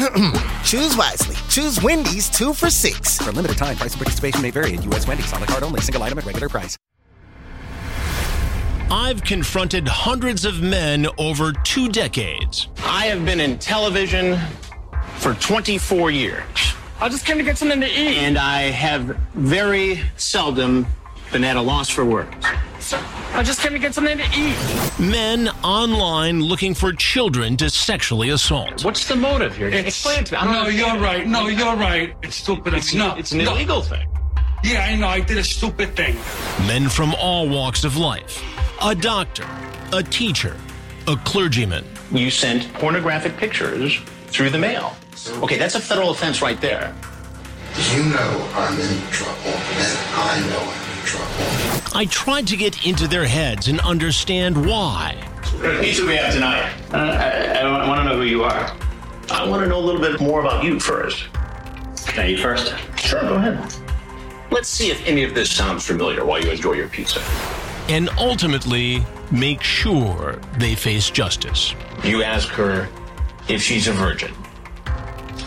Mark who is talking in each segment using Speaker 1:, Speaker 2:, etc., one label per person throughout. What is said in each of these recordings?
Speaker 1: Choose wisely. Choose Wendy's two for six.
Speaker 2: For a limited time, price and participation may vary at U.S. Wendy's on the card only, single item at regular price.
Speaker 3: I've confronted hundreds of men over two decades.
Speaker 4: I have been in television for 24 years.
Speaker 5: I just came to get something to eat.
Speaker 4: And I have very seldom been at a loss for words.
Speaker 5: Sir, I just came to get something to eat.
Speaker 3: Men online looking for children to sexually assault.
Speaker 4: What's the motive here?
Speaker 5: It's,
Speaker 4: Explain it to me. I don't
Speaker 5: no, you're right. No, you're right. It's stupid.
Speaker 4: It's,
Speaker 5: no,
Speaker 4: it's an
Speaker 5: no.
Speaker 4: illegal thing.
Speaker 5: Yeah, I know. I did a stupid thing.
Speaker 3: Men from all walks of life. A doctor, a teacher, a clergyman.
Speaker 4: You sent pornographic pictures through the mail. Okay, that's a federal offense right there.
Speaker 6: You know I'm in trouble, and I know I'm in trouble.
Speaker 3: I tried to get into their heads and understand why.
Speaker 4: Pizza we have tonight. Uh, I, I want to know who you are. I want to know a little bit more about you first. Can I eat first? Sure, go ahead. Let's see if any of this sounds familiar while you enjoy your pizza.
Speaker 3: And ultimately, make sure they face justice.
Speaker 4: You ask her if she's a virgin.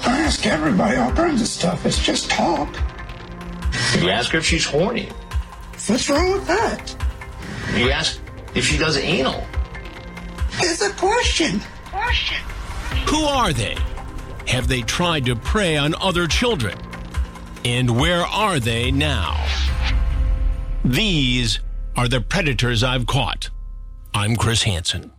Speaker 6: I ask everybody all kinds of stuff. It's just talk.
Speaker 4: You ask her if she's horny.
Speaker 6: What's wrong with that?
Speaker 4: You ask if she does anal.
Speaker 6: It's a question. Question.
Speaker 3: Who are they? Have they tried to prey on other children? And where are they now? These are the predators I've caught. I'm Chris Hansen.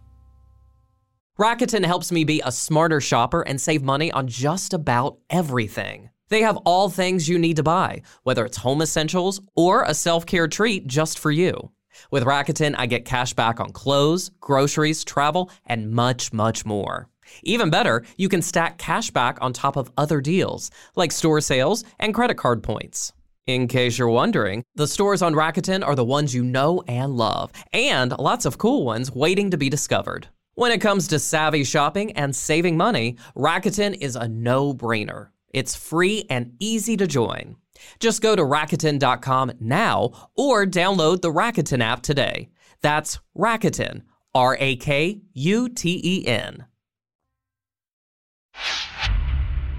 Speaker 7: Rakuten helps me be a smarter shopper and save money on just about everything. They have all things you need to buy, whether it's home essentials or a self care treat just for you. With Rakuten, I get cash back on clothes, groceries, travel, and much, much more. Even better, you can stack cash back on top of other deals, like store sales and credit card points. In case you're wondering, the stores on Rakuten are the ones you know and love, and lots of cool ones waiting to be discovered. When it comes to savvy shopping and saving money, Rakuten is a no brainer. It's free and easy to join. Just go to Rakuten.com now or download the Rakuten app today. That's Rakuten, R A K U T E N.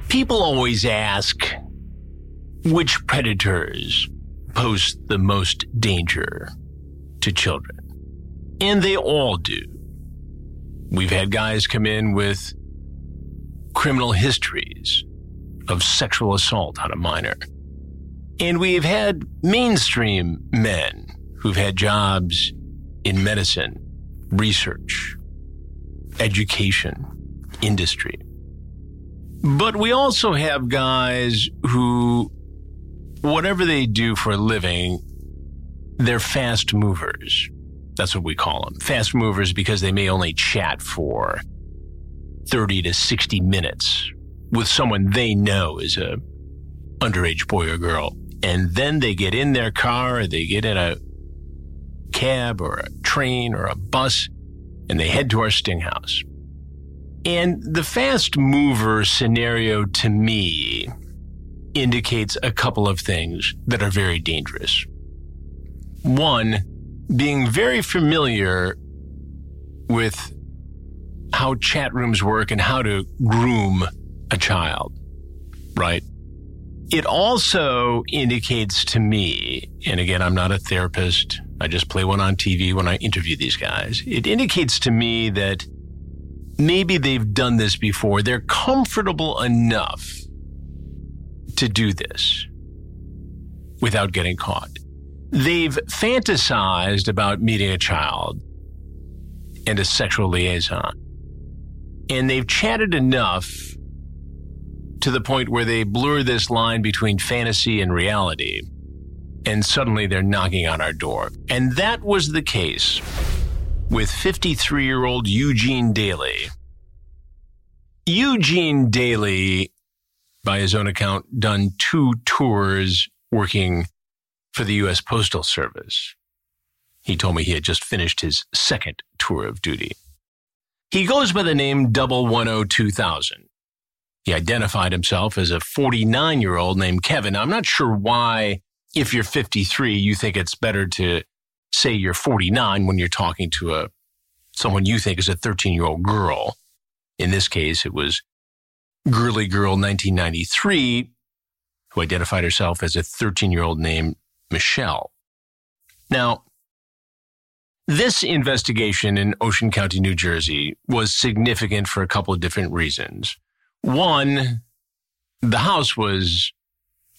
Speaker 3: People always ask which predators pose the most danger to children. And they all do. We've had guys come in with criminal histories of sexual assault on a minor. And we've had mainstream men who've had jobs in medicine, research, education, industry. But we also have guys who, whatever they do for a living, they're fast movers. That's what we call them. Fast movers because they may only chat for 30 to 60 minutes with someone they know is a underage boy or girl. And then they get in their car, they get in a cab or a train or a bus, and they head to our sting house. And the fast mover scenario to me indicates a couple of things that are very dangerous. One, being very familiar with how chat rooms work and how to groom a child, right? It also indicates to me, and again, I'm not a therapist, I just play one on TV when I interview these guys. It indicates to me that maybe they've done this before. They're comfortable enough to do this without getting caught. They've fantasized about meeting a child and a sexual liaison. And they've chatted enough to the point where they blur this line between fantasy and reality. And suddenly they're knocking on our door. And that was the case with 53 year old Eugene Daily. Eugene Daily, by his own account, done two tours working for the U.S. Postal Service. He told me he had just finished his second tour of duty. He goes by the name Double One O Two Thousand. He identified himself as a 49 year old named Kevin. I'm not sure why, if you're 53, you think it's better to say you're 49 when you're talking to a someone you think is a 13 year old girl. In this case, it was Girly Girl 1993, who identified herself as a 13 year old named Michelle. Now, this investigation in Ocean County, New Jersey was significant for a couple of different reasons. One, the house was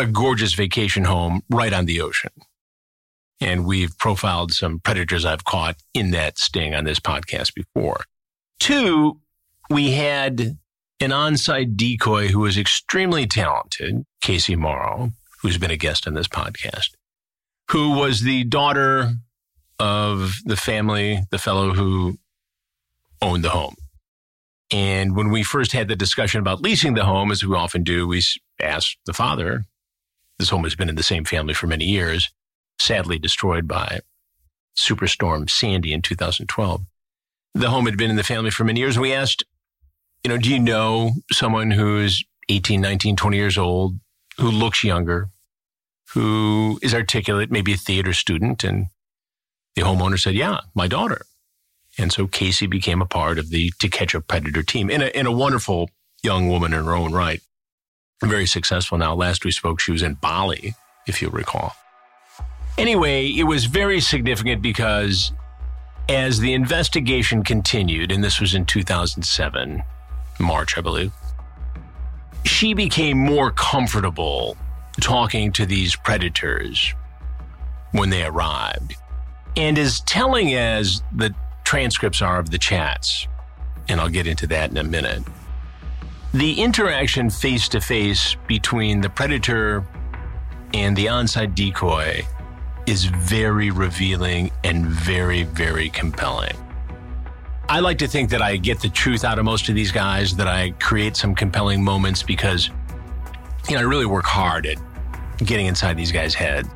Speaker 3: a gorgeous vacation home right on the ocean. And we've profiled some predators I've caught in that sting on this podcast before. Two, we had an on-site decoy who was extremely talented, Casey Morrow, who's been a guest on this podcast, who was the daughter of the family, the fellow who owned the home. And when we first had the discussion about leasing the home, as we often do, we asked the father, this home has been in the same family for many years, sadly destroyed by Superstorm Sandy in 2012. The home had been in the family for many years. We asked, you know, do you know someone who's 18, 19, 20 years old, who looks younger, who is articulate, maybe a theater student? And the homeowner said, yeah, my daughter. And so Casey became a part of the To Catch a Predator team and a, and a wonderful young woman in her own right. Very successful now. Last we spoke, she was in Bali, if you'll recall. Anyway, it was very significant because as the investigation continued, and this was in 2007, March, I believe, she became more comfortable talking to these predators when they arrived. And as telling as the transcripts are of the chats, and I'll get into that in a minute, the interaction face to face between the predator and the on-site decoy is very revealing and very, very compelling. I like to think that I get the truth out of most of these guys, that I create some compelling moments because, you know, I really work hard at getting inside these guys' head.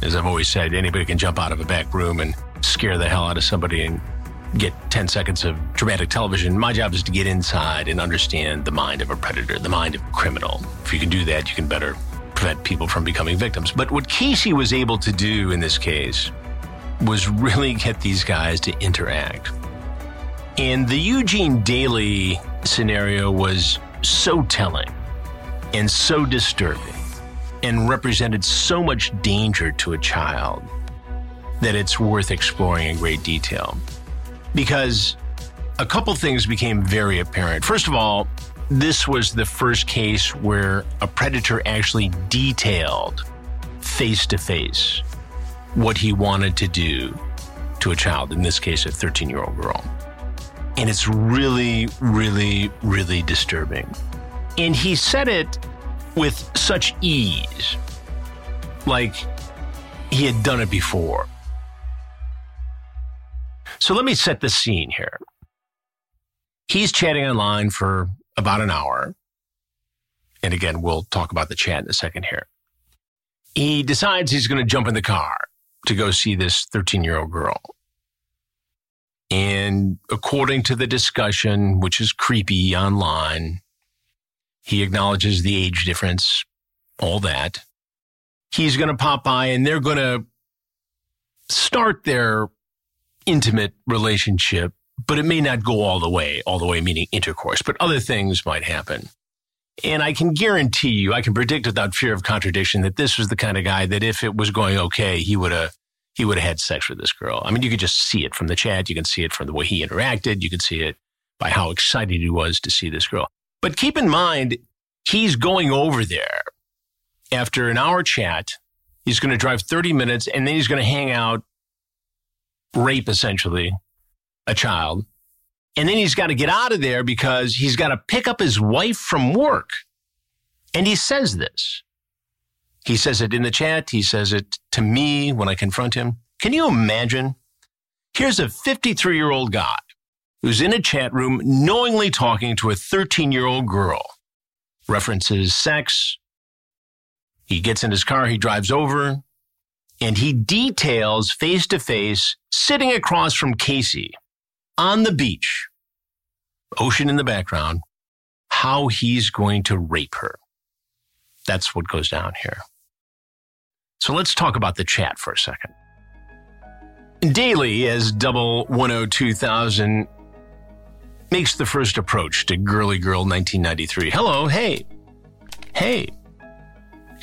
Speaker 3: As I've always said, anybody can jump out of a back room and scare the hell out of somebody and get 10 seconds of dramatic television. My job is to get inside and understand the mind of a predator, the mind of a criminal. If you can do that, you can better prevent people from becoming victims. But what Casey was able to do in this case was really get these guys to interact. And the Eugene Daily scenario was so telling and so disturbing and represented so much danger to a child that it's worth exploring in great detail. Because a couple things became very apparent. First of all, this was the first case where a predator actually detailed face to face what he wanted to do to a child, in this case, a 13 year old girl. And it's really, really, really disturbing. And he said it with such ease, like he had done it before. So let me set the scene here. He's chatting online for about an hour. And again, we'll talk about the chat in a second here. He decides he's going to jump in the car to go see this 13 year old girl. And according to the discussion, which is creepy online, he acknowledges the age difference, all that. He's going to pop by and they're going to start their intimate relationship but it may not go all the way, all the way meaning intercourse, but other things might happen. And I can guarantee you, I can predict without fear of contradiction that this was the kind of guy that if it was going okay, he would have he would have had sex with this girl. I mean, you could just see it from the chat, you can see it from the way he interacted, you can see it by how excited he was to see this girl. But keep in mind, he's going over there after an hour chat. He's going to drive 30 minutes and then he's going to hang out, rape essentially a child. And then he's got to get out of there because he's got to pick up his wife from work. And he says this. He says it in the chat. He says it to me when I confront him. Can you imagine? Here's a 53 year old guy who's in a chat room knowingly talking to a 13 year old girl, references sex. He gets in his car, he drives over, and he details face to face, sitting across from Casey on the beach, ocean in the background, how he's going to rape her. That's what goes down here. So let's talk about the chat for a second. Daily, as double 102000 makes the first approach to Girly Girl 1993. Hello, hey, hey,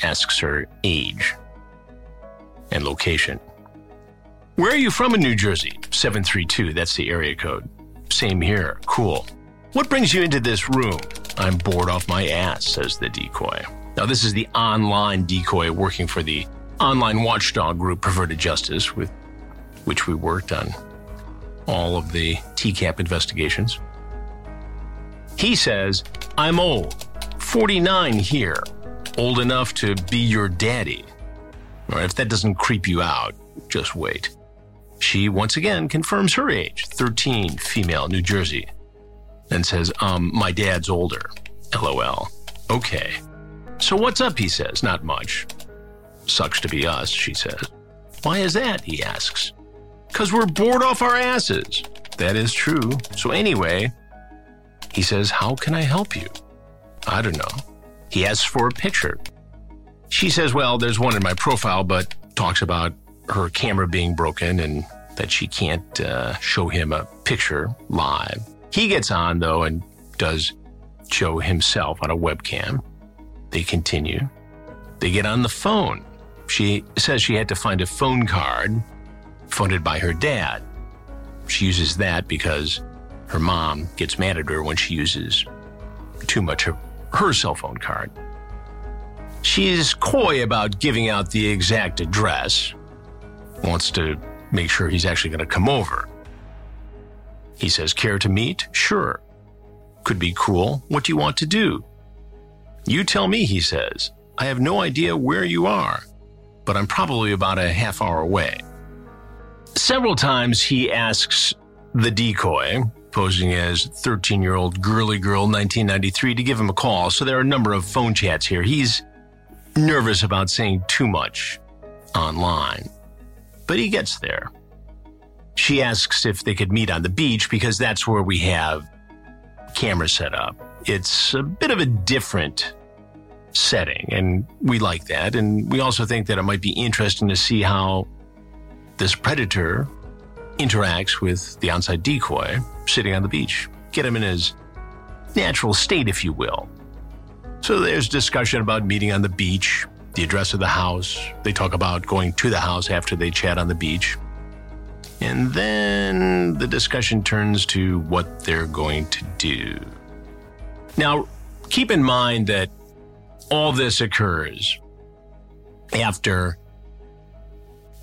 Speaker 3: asks her age and location. Where are you from in New Jersey? 732, that's the area code. Same here, cool. What brings you into this room? I'm bored off my ass, says the decoy. Now, this is the online decoy working for the online watchdog group Perverted Justice, with which we worked on all of the TCAP investigations. He says, I'm old, 49 here, old enough to be your daddy. If that doesn't creep you out, just wait. She once again confirms her age, 13, female, New Jersey, and says, um, my dad's older. LOL. Okay. So what's up, he says. Not much. Sucks to be us, she says. Why is that? he asks. Because we're bored off our asses. That is true. So anyway, he says, How can I help you? I don't know. He asks for a picture. She says, Well, there's one in my profile, but talks about her camera being broken and that she can't uh, show him a picture live. He gets on, though, and does show himself on a webcam. They continue. They get on the phone. She says she had to find a phone card funded by her dad. She uses that because her mom gets mad at her when she uses too much of her cell phone card. She's coy about giving out the exact address, wants to make sure he's actually going to come over. He says, Care to meet? Sure. Could be cool. What do you want to do? You tell me, he says. I have no idea where you are, but I'm probably about a half hour away. Several times he asks the decoy, posing as 13 year old girly girl 1993, to give him a call. So there are a number of phone chats here. He's nervous about saying too much online, but he gets there. She asks if they could meet on the beach because that's where we have cameras set up. It's a bit of a different setting, and we like that. And we also think that it might be interesting to see how this predator interacts with the on-site decoy sitting on the beach. Get him in his natural state, if you will. So there's discussion about meeting on the beach, the address of the house. They talk about going to the house after they chat on the beach. And then the discussion turns to what they're going to do. Now, keep in mind that all this occurs after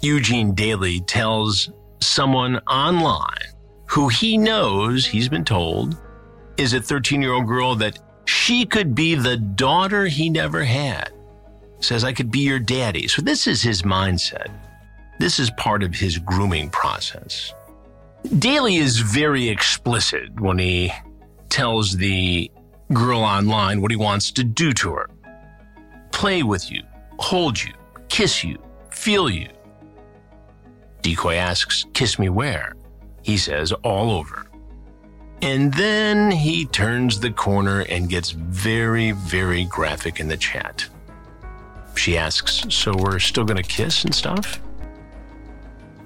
Speaker 3: Eugene Daily tells someone online who he knows, he's been told, is a 13 year old girl that she could be the daughter he never had. Says, I could be your daddy. So this is his mindset. This is part of his grooming process. Daily is very explicit when he tells the girl online what he wants to do to her play with you, hold you, kiss you, feel you. Decoy asks, Kiss me where? He says, All over. And then he turns the corner and gets very, very graphic in the chat. She asks, So we're still going to kiss and stuff?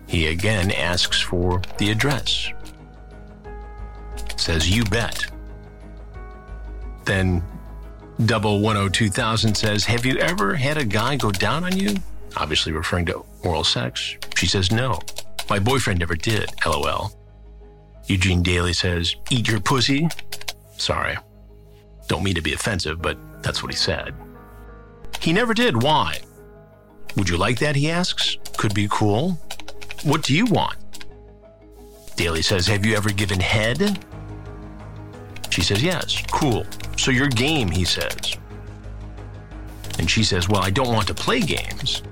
Speaker 3: He again asks for the address. Says, You bet. Then Double 102000 says, Have you ever had a guy go down on you? Obviously referring to oral sex. She says, No. My boyfriend never did, lol. Eugene Daily says, Eat your pussy? Sorry. Don't mean to be offensive, but that's what he said. He never did. Why? Would you like that? He asks. Could be cool. What do you want? Daily says, Have you ever given head? She says, Yes. Cool. So you're game, he says. And she says, Well, I don't want to play games.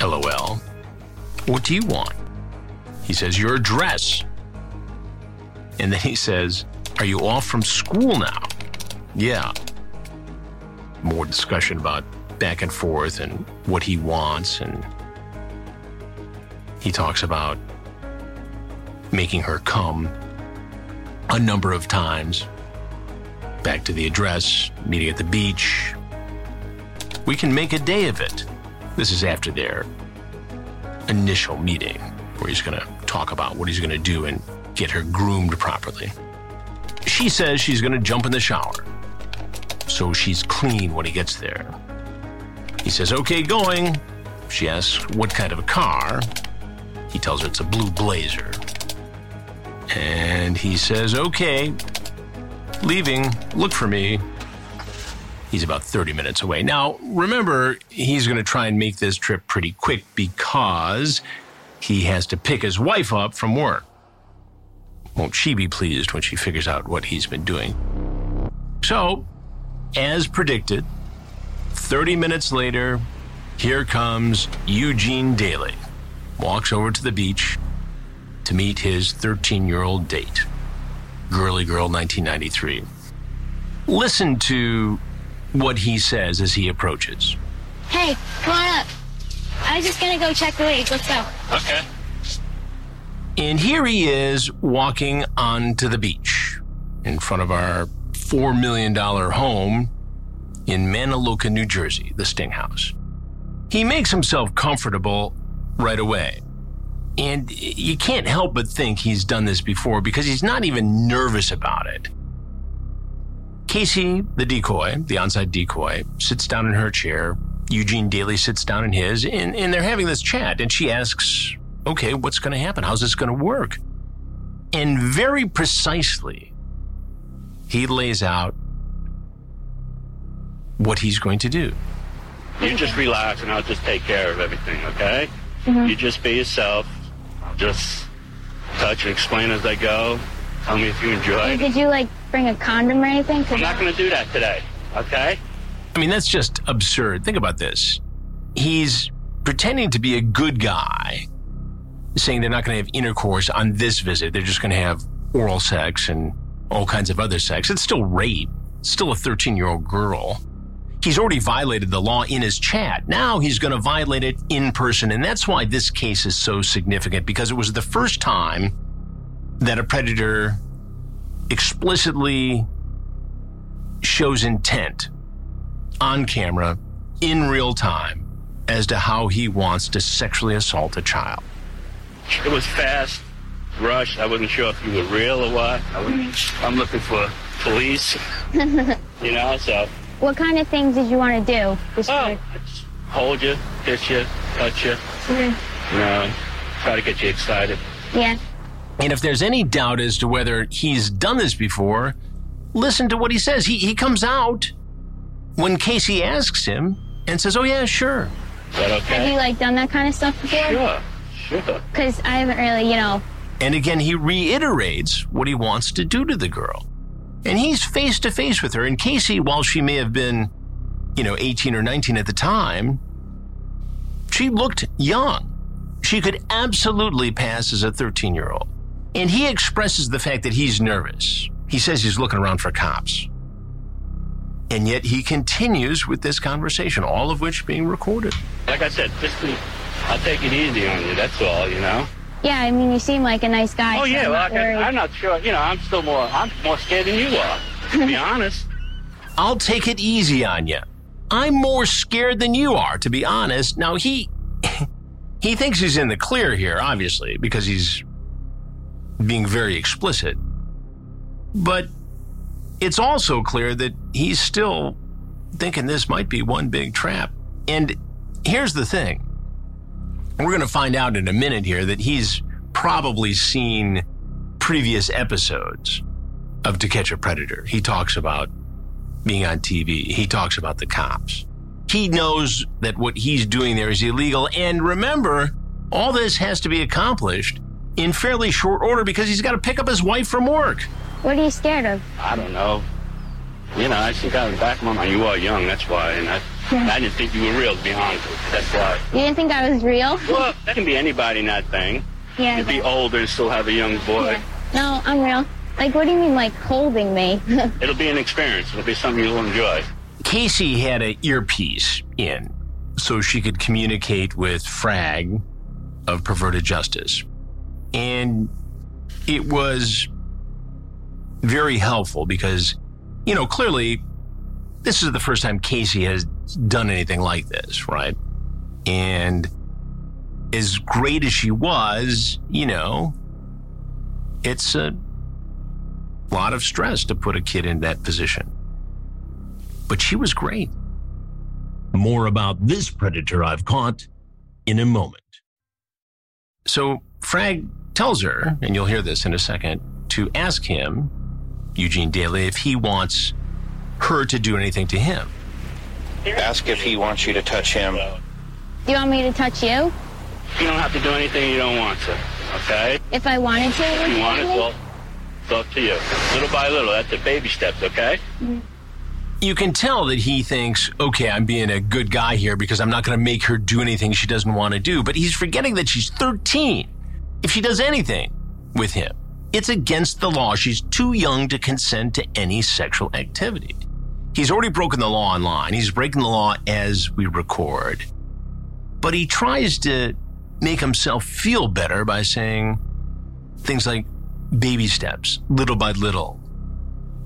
Speaker 3: LOL. What do you want? He says, Your address. And then he says, Are you off from school now? Yeah. More discussion about back and forth and what he wants. And He talks about making her come a number of times. Back to the address, meeting at the beach. We can make a day of it. This is after their initial meeting, where he's going to talk about what he's going to do and get her groomed properly. She says she's going to jump in the shower, so she's clean when he gets there. He says, Okay, going. She asks, What kind of a car? He tells her it's a blue blazer. And he says, Okay, leaving, look for me. He's about 30 minutes away. Now, remember, he's going to try and make this trip pretty quick because he has to pick his wife up from work. Won't she be pleased when she figures out what he's been doing? So, as predicted, 30 minutes later, here comes Eugene Daily. Walks over to the beach to meet his 13 year old date, Girly Girl 1993. Listen to what he says as he approaches.
Speaker 8: Hey, come on up. I was just gonna go check the waves. Let's go.
Speaker 4: Okay.
Speaker 3: And here he is walking onto the beach in front of our $4 million home in Mantoloking, New Jersey, the Sting House. He makes himself comfortable right away. And you can't help but think he's done this before because he's not even nervous about it. Casey, the decoy, the on-site decoy, sits down in her chair. Eugene Daily sits down in his, and, and they're having this chat. And she asks, Okay, what's going to happen? How's this going to work? And very precisely, he lays out what he's going to do.
Speaker 9: You just relax and I'll just take care of everything, okay?
Speaker 8: Mhm.
Speaker 9: You just be yourself. Just touch and explain as I go. Tell me if you enjoy it.
Speaker 8: Did you like bring a condom or anything?
Speaker 9: I'm not going to do that today, okay?
Speaker 3: I mean, that's just absurd. Think about this. He's pretending to be a good guy, saying they're not going to have intercourse on this visit. They're just going to have oral sex and all kinds of other sex. It's still rape. It's still a 13 year old girl. He's already violated the law in his chat. Now he's going to violate it in person. And that's why this case is so significant because it was the first time that a predator explicitly shows intent on camera in real time as to how he wants to sexually assault a child.
Speaker 9: It was fast, rushed. I wasn't sure if you were real or what. I was, I'm looking for police, you know, so
Speaker 8: what kind of things did you want to do? Just
Speaker 9: oh, just hold you, kiss you, touch you,
Speaker 8: Mhm.
Speaker 9: you know, try to get you excited.
Speaker 8: Yeah.
Speaker 3: And if there's any doubt as to whether he's done this before, listen to what he says. He, he comes out when Casey asks him and says, Oh, yeah, sure.
Speaker 9: Is that okay?
Speaker 8: Have you like done that kind of stuff before?
Speaker 9: Sure, sure.
Speaker 8: Because I haven't really, you know.
Speaker 3: And again, he reiterates what he wants to do to the girl. And he's face to face with her. And Casey, while she may have been, you know, 18 or 19 at the time, she looked young. She could absolutely pass as a 13 year old. And he expresses the fact that he's nervous. He says he's looking around for cops. And yet he continues with this conversation, all of which being recorded.
Speaker 9: Like I said, just be, I'll take it easy on you. That's all, you know.
Speaker 8: Yeah, I mean, you seem like a nice guy.
Speaker 9: Oh
Speaker 8: so
Speaker 9: yeah,
Speaker 8: I'm
Speaker 9: well,
Speaker 8: not
Speaker 9: I. I'm not sure. You know, I'm still more. I'm more scared than you are. To be honest.
Speaker 3: I'll take it easy on you. I'm more scared than you are, to be honest. Now he he thinks he's in the clear here, obviously, because he's being very explicit. But it's also clear that he's still thinking this might be one big trap. And here's the thing. We're going to find out in a minute here that he's probably seen previous episodes of To Catch a Predator. He talks about being on TV. He talks about the cops. He knows that what he's doing there is illegal. And remember, all this has to be accomplished in fairly short order because he's got to pick up his wife from work.
Speaker 8: What are you scared of?
Speaker 9: I don't know. You know, I think I was back in my mind. You are young, that's why. And I, I didn't think you were real, to be honest with you. That's why.
Speaker 8: You didn't think I was real?
Speaker 9: Well, that can be anybody in that thing.
Speaker 8: Yeah.
Speaker 9: You can be older and still have a young boy.
Speaker 8: No, I'm real. Like, what do you mean, like holding me?
Speaker 9: It'll be an experience. It'll be something you'll enjoy.
Speaker 3: Casey had an earpiece in so she could communicate with Frag of perverted justice. And it was very helpful because, you know, clearly this is the first time Casey has done anything like this, right? And as great as she was, you know, it's a lot of stress to put a kid in that position. But she was great. More about this predator I've caught in a moment. So Frag tells her, and you'll hear this in a second, to ask him, Eugene Daily, if he wants her to do anything to him.
Speaker 10: Ask if he wants you to touch him.
Speaker 8: You want me to touch you?
Speaker 9: You don't have to do anything you don't want to, okay?
Speaker 8: If I wanted to?
Speaker 9: If you want it, well, it's up to you. Little by little, that's the baby steps, okay? Mm-hmm.
Speaker 3: You can tell that he thinks, okay, I'm being a good guy here because I'm not going to make her do anything she doesn't want to do. But he's forgetting that she's 13. If she does anything with him, it's against the law. She's too young to consent to any sexual activity. He's already broken the law online. He's breaking the law as we record. But he tries to make himself feel better by saying things like baby steps, little by little.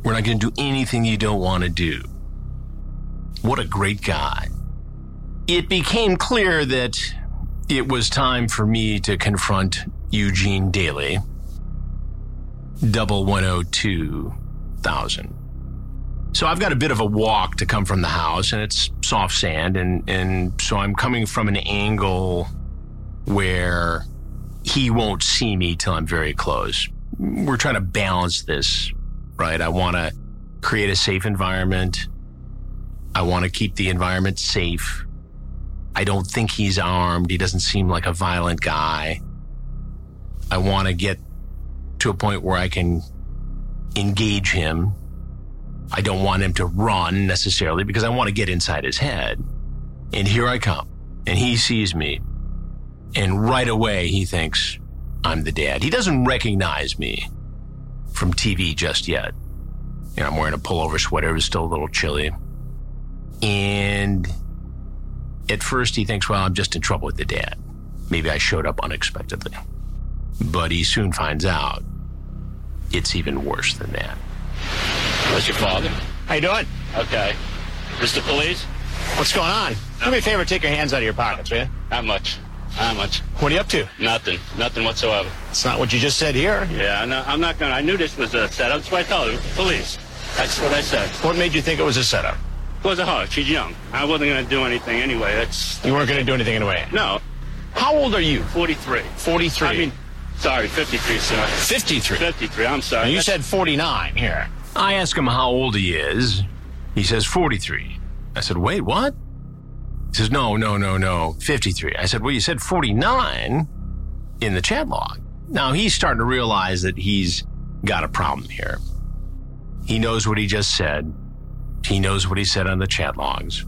Speaker 3: We're not going to do anything you don't want to do. What a great guy. It became clear that it was time for me to confront Eugene Daily. Double 102 thousand. So I've got a bit of a walk to come from the house and it's soft sand and, and so I'm coming from an angle where he won't see me till I'm very close. We're trying to balance this, right? I want to create a safe environment. I want to keep the environment safe. I don't think he's armed. He doesn't seem like a violent guy. I want to get to a point where I can engage him. I don't want him to run necessarily because I want to get inside his head. And here I come. And he sees me. And right away he thinks I'm the dad. He doesn't recognize me from TV just yet. You know, I'm wearing a pullover sweater. It was still a little chilly. And at first he thinks, well, I'm just in trouble with the dad. Maybe I showed up unexpectedly. But he soon finds out it's even worse than that.
Speaker 9: That's your father?
Speaker 4: How you doing?
Speaker 9: Okay. Mr. police?
Speaker 4: What's going on? Do me a favor, take your hands out of your pockets, will you?
Speaker 9: Not much. Not much.
Speaker 4: What are you up to?
Speaker 9: Nothing. Nothing whatsoever.
Speaker 4: It's not what you just said here.
Speaker 9: Yeah, no, I'm not gonna. I knew this was a setup. That's why I told her. Police. That's what I said.
Speaker 4: What made you think it was a setup?
Speaker 9: It was a her. She's young. I wasn't gonna do anything anyway. That's
Speaker 4: You weren't going to do anything anyway.
Speaker 9: no.
Speaker 4: How old are you?
Speaker 9: 43.
Speaker 4: 43.
Speaker 9: I mean, sorry, 53, sir.
Speaker 4: 53.
Speaker 9: 53. I'm sorry.
Speaker 4: And you
Speaker 9: That's-
Speaker 4: said 49 here.
Speaker 3: I ask him how old he is. He says 43. I said, wait, what? He says, no, no, no, no, 53. I said, well, you said 49 in the chat log. Now he's starting to realize that he's got a problem here. He knows what he just said. He knows what he said on the chat logs.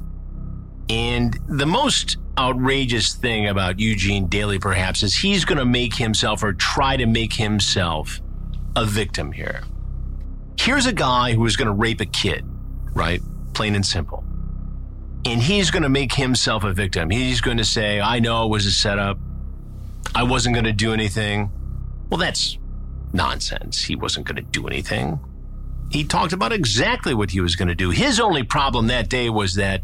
Speaker 3: And the most outrageous thing about Eugene Daily, perhaps, is he's going to make himself or try to make himself a victim here. Here's a guy who is going to rape a kid, right? Plain and simple. And he's going to make himself a victim. He's going to say, I know it was a setup. I wasn't going to do anything. Well, that's nonsense. He wasn't going to do anything. He talked about exactly what he was going to do. His only problem that day was that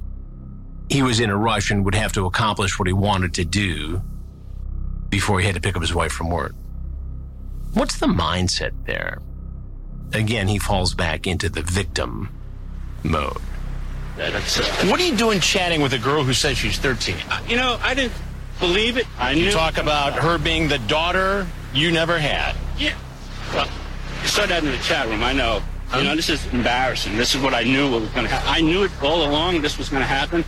Speaker 3: he was in a rush and would have to accomplish what he wanted to do before he had to pick up his wife from work. What's the mindset there? Again, he falls back into the victim mode.
Speaker 9: Uh,
Speaker 4: What are you doing chatting with a girl who says she's 13?
Speaker 9: you know, I didn't believe it. I knew.
Speaker 4: You talk about her being the daughter you never had.
Speaker 9: Yeah. Well, you saw that in the chat room. I know. You know, this is embarrassing. This is what I knew what was going to happen. I knew it all along. This was going to happen.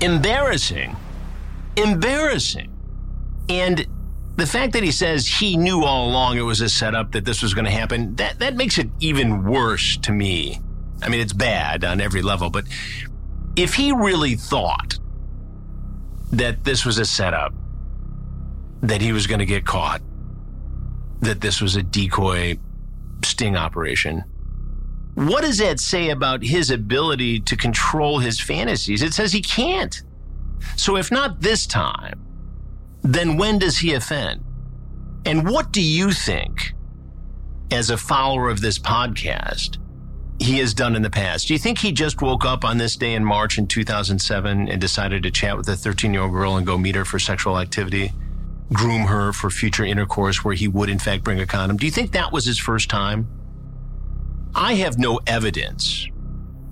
Speaker 3: Embarrassing. Embarrassing. And the fact that he says he knew all along it was a setup that this was going to happen, that, that makes it even worse to me. I mean, it's bad on every level, but if he really thought that this was a setup, that he was going to get caught, that this was a decoy sting operation, what does that say about his ability to control his fantasies? It says he can't. So if not this time, then when does he offend? And what do you think, as a follower of this podcast, he has done in the past? Do you think he just woke up on this day in March in 2007 and decided to chat with a 13 year old girl and go meet her for sexual activity, groom her for future intercourse where he would, in fact, bring a condom? Do you think that was his first time? I have no evidence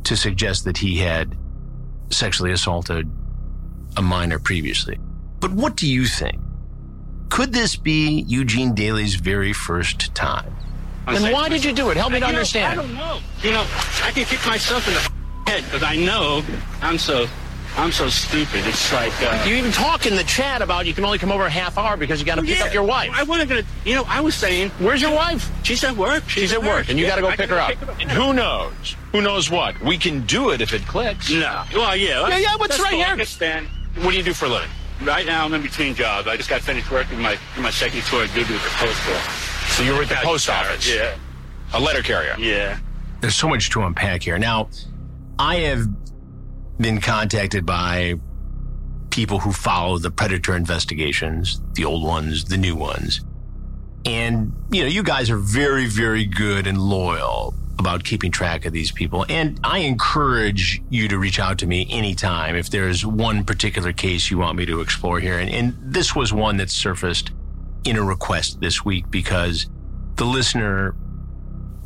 Speaker 3: to suggest that he had sexually assaulted a minor previously. But what do you think? Could this be Eugene Daily's very first time?
Speaker 4: And why did you do it? Help me to
Speaker 5: You know,
Speaker 4: understand.
Speaker 5: I don't know. You know, I can kick myself in the head because I know I'm so, I'm so stupid. It's like uh,
Speaker 4: You even talk in the chat about you can only come over a half hour because you got to pick
Speaker 5: Yeah,
Speaker 4: up your wife.
Speaker 5: I wasn't gonna. You know, I was saying,
Speaker 4: Where's your wife?
Speaker 5: she's at work.
Speaker 4: She's at work, and you
Speaker 5: Yeah,
Speaker 4: got to go pick
Speaker 5: gotta
Speaker 4: her up. And who knows? Who knows what? We can do it if it clicks.
Speaker 5: No. Well, yeah.
Speaker 4: Yeah, yeah, what's right
Speaker 5: cool.
Speaker 4: here?
Speaker 5: I understand.
Speaker 4: What do you do for a living?
Speaker 5: Right now, I'm in between jobs. I just got finished working my my second tour of duty with the post office.
Speaker 4: So you were at the post office,
Speaker 5: Yeah.
Speaker 4: a letter carrier.
Speaker 5: Yeah.
Speaker 3: There's so much to unpack here. Now, I have been contacted by people who follow the predator investigations, the old ones, the new ones. And, you know, you guys are very, very good and loyal about keeping track of these people. And I encourage you to reach out to me anytime if there's one particular case you want me to explore here. And, and this was one that surfaced in a request this week because the listener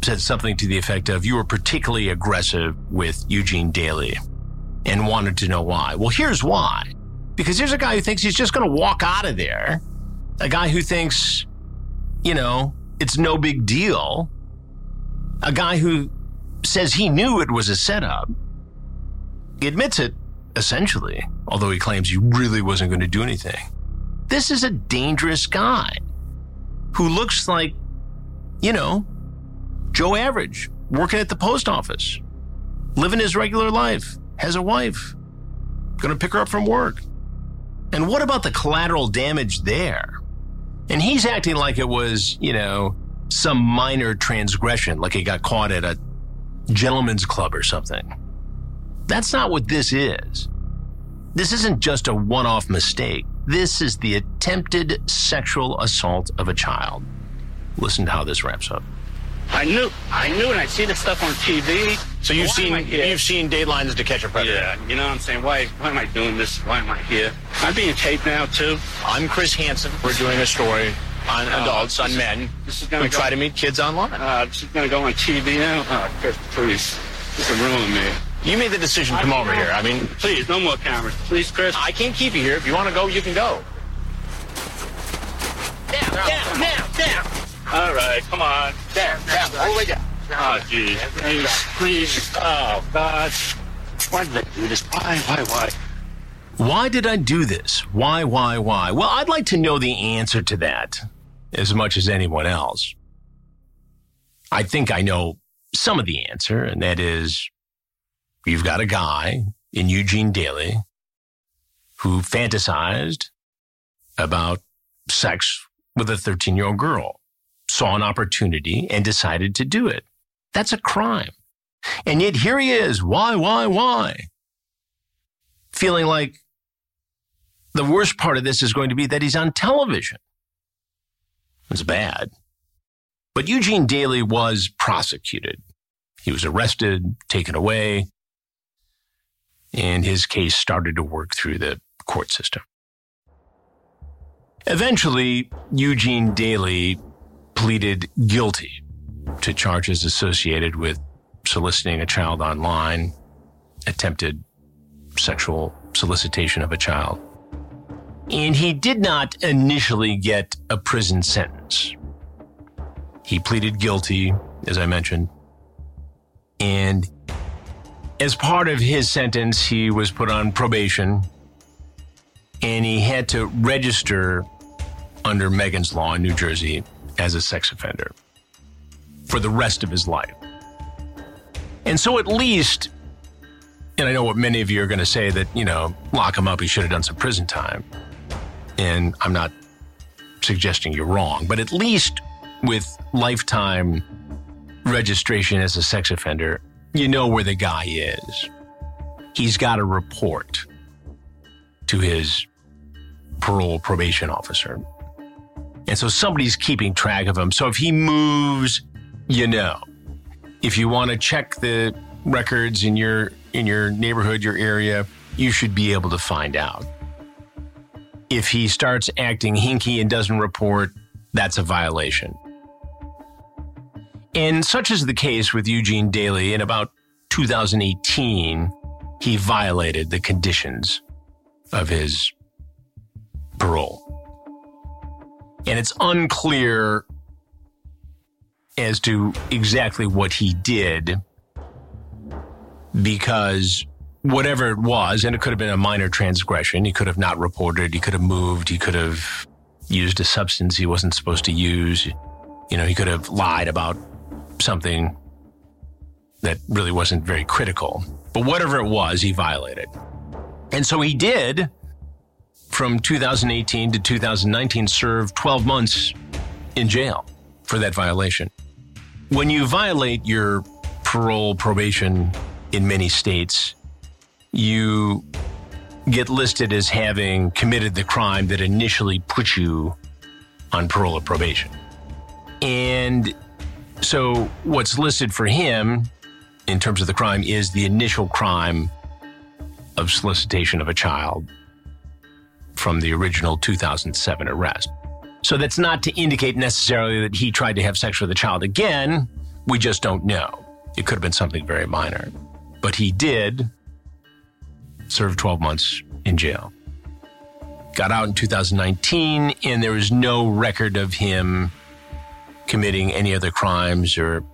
Speaker 3: said something to the effect of, you were particularly aggressive with Eugene Daily and wanted to know why. Well, here's why. Because here's a guy who thinks he's just going to walk out of there. A guy who thinks, you know, it's no big deal. A guy who says he knew it was a setup. He admits it, essentially, although he claims he really wasn't going to do anything. This is a dangerous guy who looks like, you know, Joe Average, working at the post office, living his regular life, has a wife, to pick her up from work. And what about the collateral damage there? And he's acting like it was, you know, some minor transgression, like he got caught at a gentleman's club or something. That's not what this is. This isn't just a one off mistake. This is the attempted sexual assault of a child. Listen to how this wraps up.
Speaker 5: I knew. I knew, and I'd see the stuff on TV.
Speaker 4: So you've
Speaker 5: I
Speaker 4: seen you've seen Datelines to Catch a Predator.
Speaker 5: Yeah, you know what I'm saying? Why why am I doing this? Why am I here? I'm being taped now too.
Speaker 4: I'm Chris Hansen. We're doing a story on
Speaker 5: Oh,
Speaker 4: adults, on men
Speaker 5: this is gonna go-
Speaker 4: try to meet kids online.
Speaker 5: Uh, this is gonna go on TV now. Oh, Chris, please. This is ruining me.
Speaker 4: You made the decision to come over here. I mean,
Speaker 5: Please, no more cameras. Please, Chris.
Speaker 4: I can't keep you here. If you want to go, you can go.
Speaker 5: Down, down, down, down. All right, come on. Oh. Please, please. Oh, God. Why did I do this? Why, why, why?
Speaker 3: Why did I do this? Why, why, why? Well, I'd like to know the answer to that as much as anyone else. I think I know some of the answer, and that is you've got a guy in Eugene Daily who fantasized about sex with a 13 year old girl, saw an opportunity and decided to do it. That's a crime. And yet here he is. Why, why, why? Feeling like the worst part of this is going to be that he's on television. It's bad. But Eugene Daily was prosecuted. He was arrested, taken away, and his case started to work through the court system. Eventually, Eugene Daily pleaded guilty to charges associated with soliciting a child online, attempted sexual solicitation of a child. And he did not initially get a prison sentence. He pleaded guilty, as I mentioned. And as part of his sentence, he was put on probation and he had to register under Megan's Law in New Jersey as a sex offender for the rest of his life. And so, at least, and I know what many of you are going to say that, you know, lock him up, he should have done some prison time. And I'm not suggesting you're wrong, but at least with lifetime registration as a sex offender, you know where the guy is. He's got to report to his parole probation officer. And so somebody's keeping track of him. So if he moves, you know. If you want to check the records in your in your neighborhood, your area, you should be able to find out. If he starts acting hinky and doesn't report, that's a violation. And such is the case with Eugene Daily. In about 2018, he violated the conditions of his parole. And it's unclear as to exactly what he did because whatever it was, and it could have been a minor transgression, he could have not reported, he could have moved, he could have used a substance he wasn't supposed to use. You know, he could have lied about something that really wasn't very critical. But whatever it was, he violated. And so he did, from 2018 to 2019, serve 12 months in jail for that violation. When you violate your parole probation in many states, you get listed as having committed the crime that initially put you on parole or probation. And so what's listed for him in terms of the crime is the initial crime of solicitation of a child from the original 2007 arrest. So that's not to indicate necessarily that he tried to have sex with a child again. We just don't know. It could have been something very minor. But he did serve 12 months in jail. Got out in 2019, and there was no record of him committing any other crimes or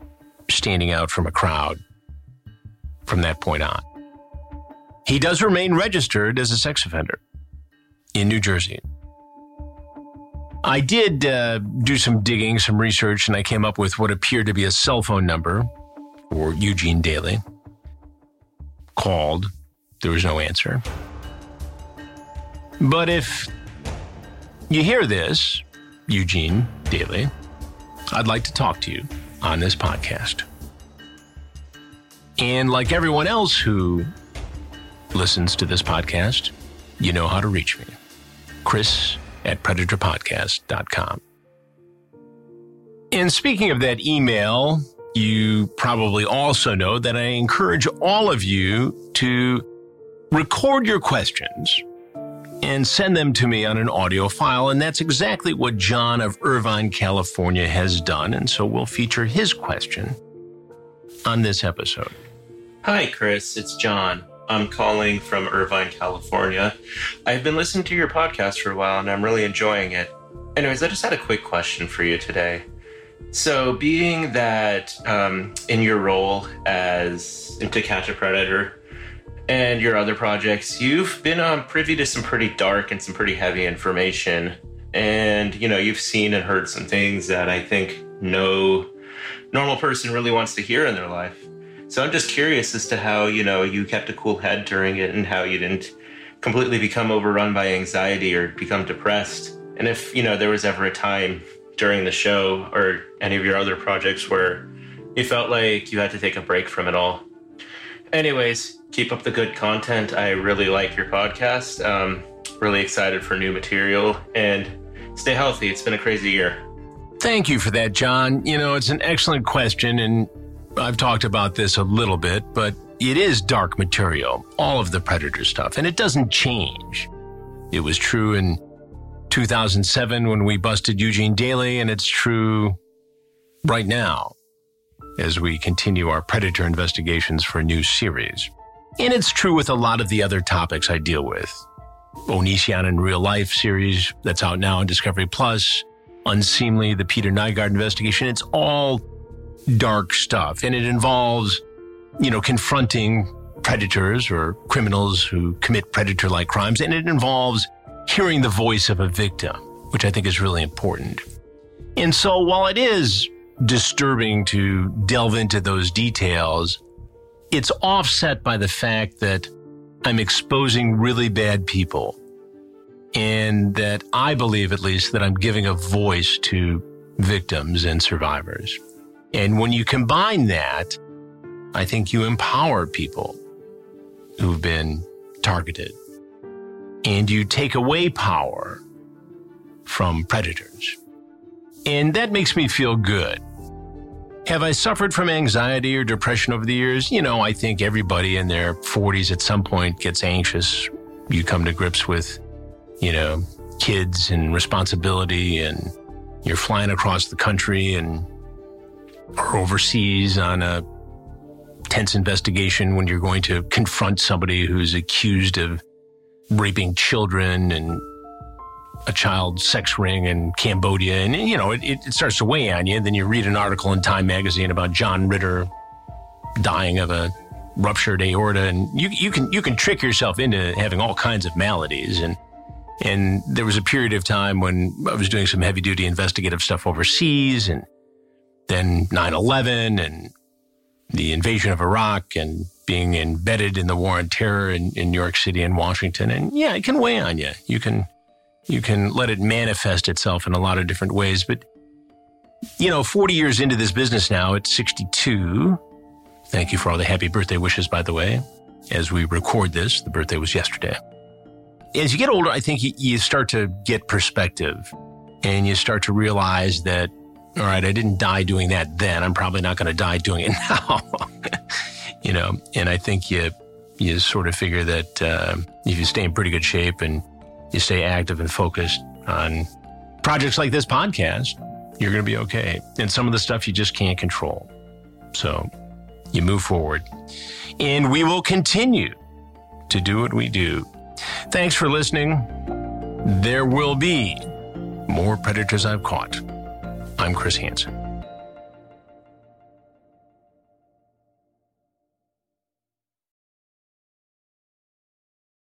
Speaker 3: standing out from a crowd from that point on. He does remain registered as a sex offender in New Jersey. I did uh, do some digging, some research, and I came up with what appeared to be a cell phone number for Eugene Daily. Called, there was no answer. But if you hear this, Eugene Daily, I'd like to talk to you on this podcast. And like everyone else who listens to this podcast, you know how to reach me. Chris at predatorpodcast.com. And speaking of that email, you probably also know that I encourage all of you to record your questions and send them to me on an audio file. And that's exactly what John of Irvine, California has done. And so we'll feature his question on this episode.
Speaker 11: Hi, Chris. It's John. I'm calling from Irvine, California. I've been listening to your podcast for a while and I'm really enjoying it. Anyways, I just had a quick question for you today. So, being that um, in your role as To Catch a Predator and your other projects, you've been um, privy to some pretty dark and some pretty heavy information. And, you know, you've seen and heard some things that I think no normal person really wants to hear in their life. So I'm just curious as to how, you know, you kept a cool head during it and how you didn't completely become overrun by anxiety or become depressed. And if, you know, there was ever a time during the show or any of your other projects where you felt like you had to take a break from it all. Anyways, keep up the good content. I really like your podcast. Um, really excited for new material and stay healthy. It's been a crazy year.
Speaker 3: Thank you for that, John. You know, it's an excellent question, and I've talked about this a little bit, but it is dark material, all of the Predator stuff, and it doesn't change. It was true in 2007 when we busted Eugene Daily, and it's true right now as we continue our Predator investigations for a new series. And it's true with a lot of the other topics I deal with. Onision in Real Life series that's out now on Discovery Plus, Unseemly, the Peter Nygard investigation. It's all dark stuff and it involves, you know, confronting predators or criminals who commit predator like crimes. And it involves hearing the voice of a victim, which I think is really important. And so while it is disturbing to delve into those details, it's offset by the fact that I'm exposing really bad people. And that I believe, at least, that I'm giving a voice to victims and survivors. And when you combine that, I think you empower people who've been targeted. and you take away power from predators. And that makes me feel good. Have I suffered from anxiety or depression over the years? You know, I think everybody in their 40s at some point gets anxious. You come to grips with, you know, kids and responsibility, and you're flying across the country and or overseas on a tense investigation when you're going to confront somebody who's accused of raping children and a child sex ring in Cambodia. And, you know, it, it starts to weigh on you. Then you read an article in Time magazine about John Ritter dying of a ruptured aorta. And you, you can, you can trick yourself into having all kinds of maladies. And, and there was a period of time when I was doing some heavy duty investigative stuff overseas and then 9 11 and the invasion of Iraq and being embedded in the war on terror in, in New York City and Washington. And yeah, it can weigh on you. You can you can let it manifest itself in a lot of different ways. But you know, 40 years into this business now, at 62. Thank you for all the happy birthday wishes, by the way. As we record this, the birthday was yesterday. As you get older, I think you, you start to get perspective and you start to realize that, all right, I didn't die doing that then. I'm probably not going to die doing it now. you know, and I think you you sort of figure that uh, if you stay in pretty good shape and you stay active and focused on projects like this podcast, you're going to be okay. And some of the stuff you just can't control. So you move forward. And we will continue to do what we do. Thanks for listening. There will be more predators I've caught. I'm Chris Hansen.